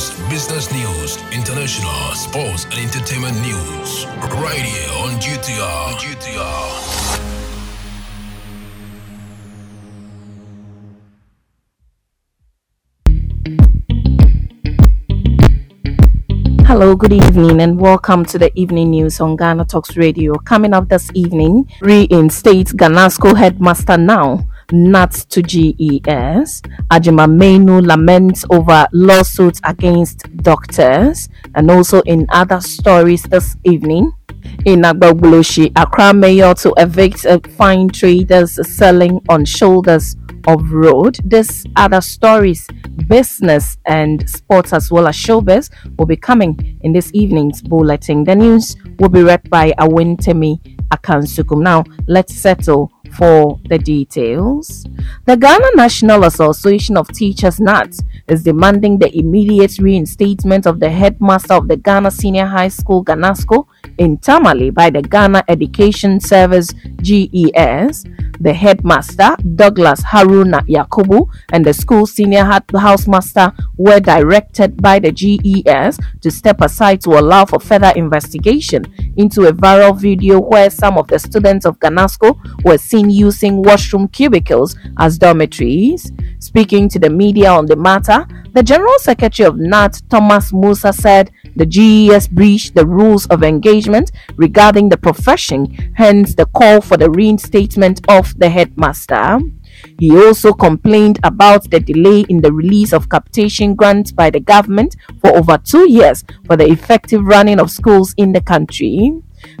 news, business news, international, sports, and entertainment news. Right here on GTR. GTR. Hello, good evening, and welcome to the evening news on Ghana Talks Radio. Coming up this evening, reinstates Ganasco headmaster now, not to GES. Agyeman Manu laments over lawsuits against doctors, and also in other stories this evening. In Agbogbloshie, Accra mayor to evict fine traders selling on shoulders of road. These other stories, business and sports as well as showbiz will be coming in this evening's bulletin. The news will be read by Awentemi Akansukum. Now let's settle for the details. The Ghana National Association of Teachers NAT is demanding the immediate reinstatement of the headmaster of the Ghana Senior High School Ganasco in Tamale by the Ghana Education Service GES. The headmaster, Douglas Haruna Yakubu, and the school senior housemaster were directed by the GES to step aside to allow for further investigation into a viral video where some of the students of Ganasco were seen using washroom cubicles as dormitories. Speaking to the media on the matter, the General Secretary of NAT, Thomas Musah, said the GES breached the rules of engagement regarding the profession, hence the call for the reinstatement of the headmaster. He also complained about the delay in the release of capitation grants by the government for over two years for the effective running of schools in the country.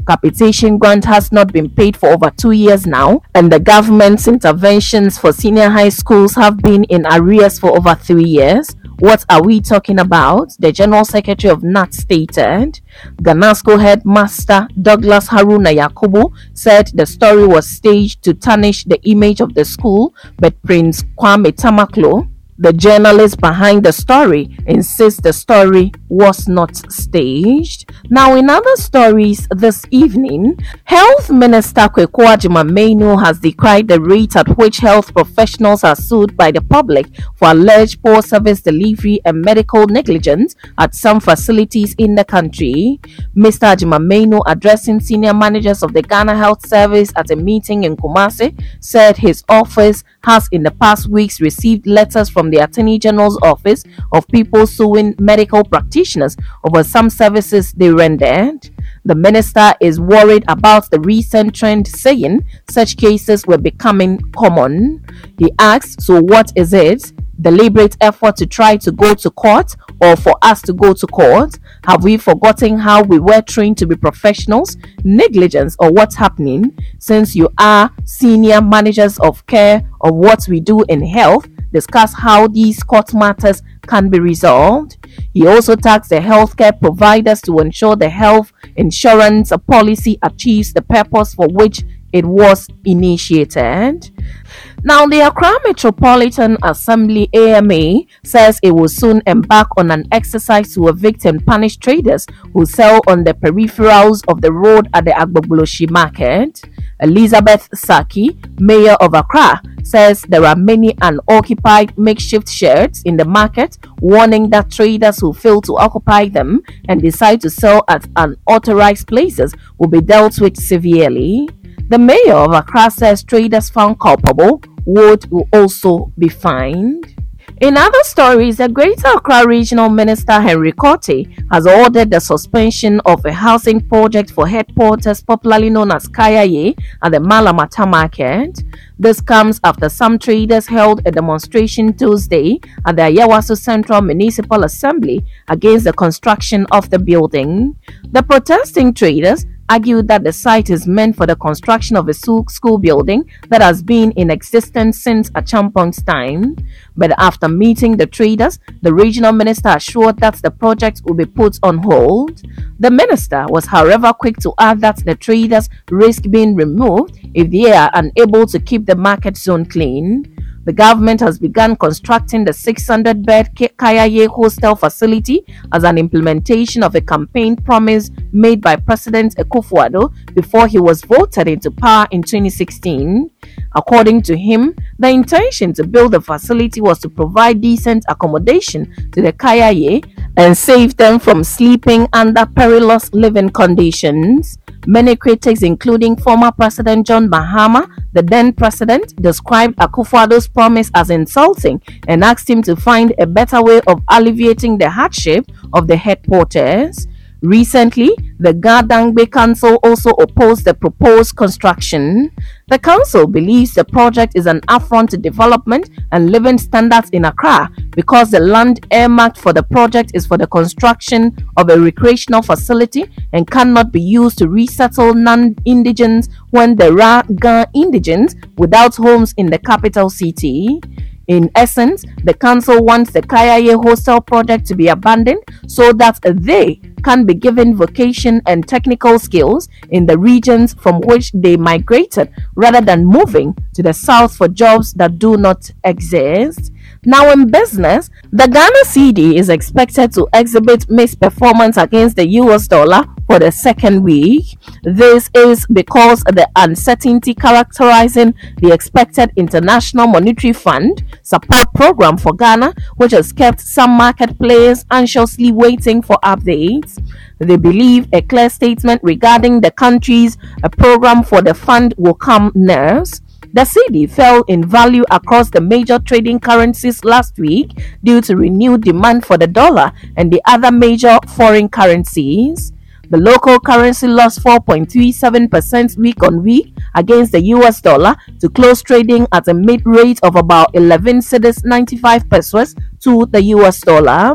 Capitation grant has not been paid for over two years now, and the government's interventions for senior high schools have been in arrears for over three years. What are we talking about? The General Secretary of NAT stated. Ganasco headmaster Douglas Haruna Yakubu said the story was staged to tarnish the image of the school, but Prince Kwame Tamaklo the journalist behind the story insists the story was not staged. Now, in other stories this evening, Health Minister Agyeman Manu has decried the rate at which health professionals are sued by the public for alleged poor service delivery and medical negligence at some facilities in the country. Mr. Agyeman Manu, addressing senior managers of the Ghana Health Service at a meeting in Kumasi, said his office has in the past weeks received letters from the Attorney General's office of people suing medical practitioners over some services they rendered. The minister is worried about the recent trend, saying such cases were becoming common. He asks, So, what is it? Deliberate effort to try to go to court or for us to go to court? Have we forgotten how we were trained to be professionals? Negligence or what's happening? Since you are senior managers of care of what we do in health, discuss how these court matters can be resolved. He also tasked the healthcare providers to ensure the health insurance policy achieves the purpose for which it was initiated. Now, the Accra Metropolitan Assembly AMA says it will soon embark on an exercise to evict and punish traders who sell on the peripherals of the road at the Agbogbloshie market. Elizabeth Sackey, mayor of Accra, says there are many unoccupied makeshift sheds in the market, warning that traders who fail to occupy them and decide to sell at unauthorized places will be dealt with severely. The mayor of Accra says traders found culpable would also be fined. In other stories, the Greater Accra Regional Minister Henry Quartey has ordered the suspension of a housing project for head porters popularly known as Kayaye at the Mallam Atta market. This comes after some traders held a demonstration Tuesday at the Ayawaso Central Municipal Assembly against the construction of the building. The protesting traders argued that the site is meant for the construction of a school building that has been in existence since Acheampong's time. But after meeting the traders, the regional minister assured that the project will be put on hold. The minister was, however, quick to add that the traders risk being removed if they are unable to keep the market zone clean. The government has begun constructing the 600 bed Kayaye hostel facility as an implementation of a campaign promise made by President Akufo-Addo before he was voted into power in 2016. According to him, the intention to build the facility was to provide decent accommodation to the Kayaye and save them from sleeping under perilous living conditions. Many critics, including former President John Mahama, the then president, described Akufo-Addo's promise as insulting and asked him to find a better way of alleviating the hardship of the head porters. Recently, the Ga Dangme Council also opposed the proposed construction. The council believes the project is an affront to development and living standards in Accra because the land earmarked for the project is for the construction of a recreational facility and cannot be used to resettle non-indigents when there are Ga indigents without homes in the capital city. In essence, the council wants the Kayaye Hostel project to be abandoned so that they can be given vocation and technical skills in the regions from which they migrated rather than moving to the south for jobs that do not exist. Now, in business, the Ghana cedi is expected to exhibit mixed performance against the US dollar for the second week. This is because the uncertainty characterizing the expected International Monetary Fund support program for Ghana, which has kept some market players anxiously waiting for updates. They believe a clear statement regarding the country's uh, program for the fund will come next. The cedi fell in value across the major trading currencies last week due to renewed demand for the dollar and the other major foreign currencies. The local currency lost 4.37% week on week against the US dollar to close trading at a mid rate of about 11 cedis 95 pesewas to the US dollar.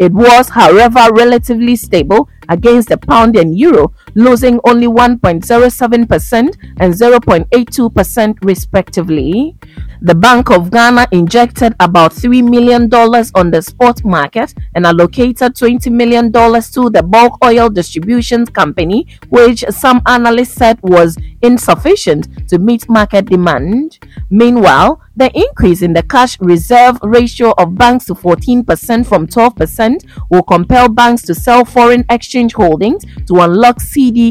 It was, however, relatively stable against the pound and euro, losing only 1.07% and 0.82% respectively. The Bank of Ghana injected about $3 million on the spot market and allocated $20 million to the bulk oil distribution company, which some analysts said was insufficient to meet market demand. Meanwhile, the increase in the cash reserve ratio of banks to 14% from 12% will compel banks to sell foreign exchange holdings to unlock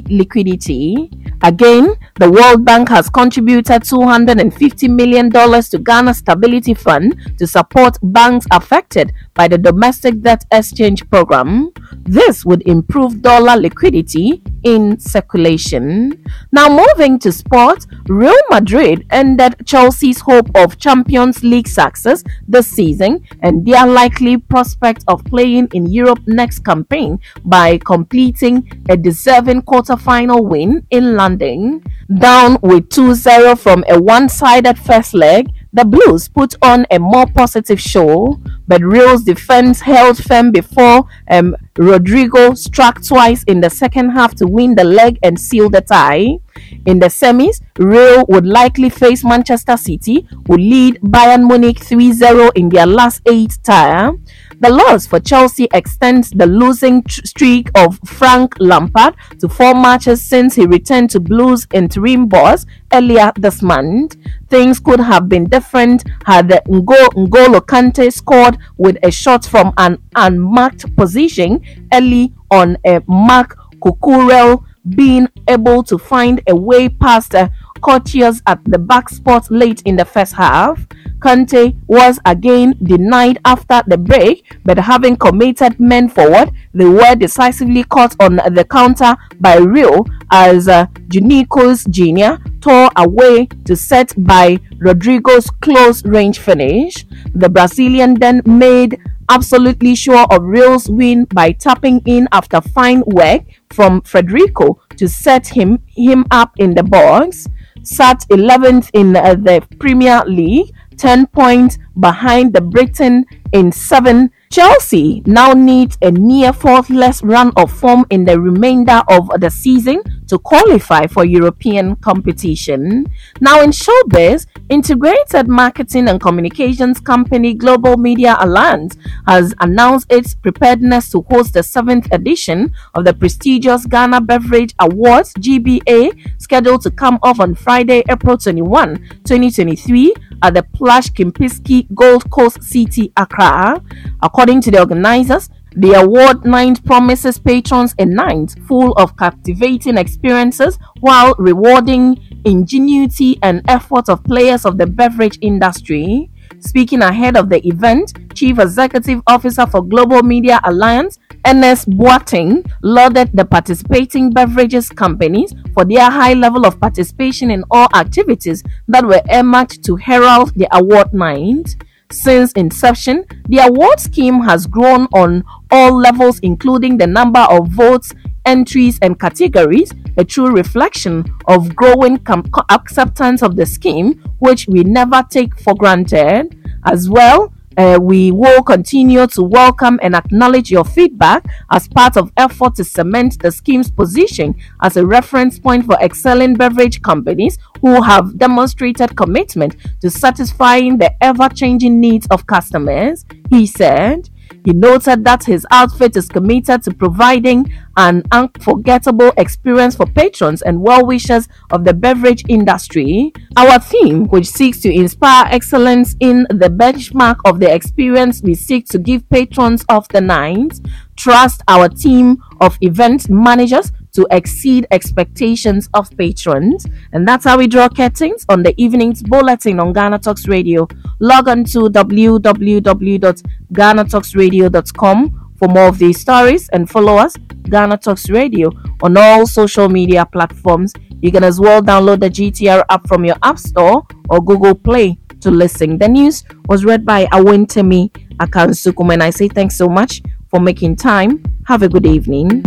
liquidity. Again, the World Bank has contributed $250 million to Ghana's Stability Fund to support banks affected by the domestic debt exchange program. This would improve dollar liquidity in circulation. Now, moving to sport, Real Madrid ended Chelsea's hope of Champions League success this season and their likely prospect of playing in Europe next campaign by completing a deserving quarter-final win in London. Down with 2 0 from a one sided first leg, the Blues put on a more positive show, but Real's defense held firm before um, Rodrygo struck twice in the second half to win the leg and seal the tie. In the semis, Real would likely face Manchester City, who lead Bayern Munich 3 0 in their last eight tie. The loss for Chelsea extends the losing streak of Frank Lampard to four matches since he returned to Blues interim boss earlier this month. Things could have been different had N'Golo Kante scored with a shot from an unmarked position early on uh, a Marc Cucurella being able to find a way past uh, Courtois at the back spot late in the first half. Kante was again denied after the break, but having committed men forward, they were decisively caught on the counter by Real as uh, Vinicius Jr. tore away to set by Rodrygo's close range finish. The Brazilian then made absolutely sure of Real's win by tapping in after fine work from Federico to set him, him up in the box. Sat 11th in uh, the Premier League 10 points behind the Brighton in 7 Chelsea now needs a near faultless run of form in the remainder of the season to qualify for European competition. Now, in showbiz, integrated marketing and communications company Global Media Alliance has announced its preparedness to host the seventh edition of the prestigious Ghana Beverage Awards GBA, scheduled to come off on Friday, April 21, 2023, at the Plush Kempinski Gold Coast City, Accra. According to the organizers, the award night promises patrons a night full of captivating experiences while rewarding ingenuity and effort of players of the beverage industry. Speaking ahead of the event, Chief Executive Officer for Global Media Alliance, Ernest Boateng, lauded the participating beverages companies for their high level of participation in all activities that were earmarked to herald the award night. Since inception, the award scheme has grown on all levels, including the number of votes, entries, and categories, a true reflection of growing com- acceptance of the scheme, which we never take for granted. As well, uh, we will continue to welcome and acknowledge your feedback as part of effort to cement the scheme's position as a reference point for excelling beverage companies who have demonstrated commitment to satisfying the ever-changing needs of customers, he said. He noted that his outfit is committed to providing an unforgettable experience for patrons and well wishers of the beverage industry. Our theme, which seeks to inspire excellence in the benchmark of the experience we seek to give patrons of the night, trust our team of event managers to exceed expectations of patrons. And that's how we draw curtains on the evening's bulletin on Ghana Talks Radio. Log on to www.ghanatalksradio.com for more of these stories and follow us, Ghana Talks Radio, on all social media platforms. You can as well download the GTR app from your App Store or Google Play to listen. The news was read by Awentemi Akansukum, and I say thanks so much for making time. Have a good evening.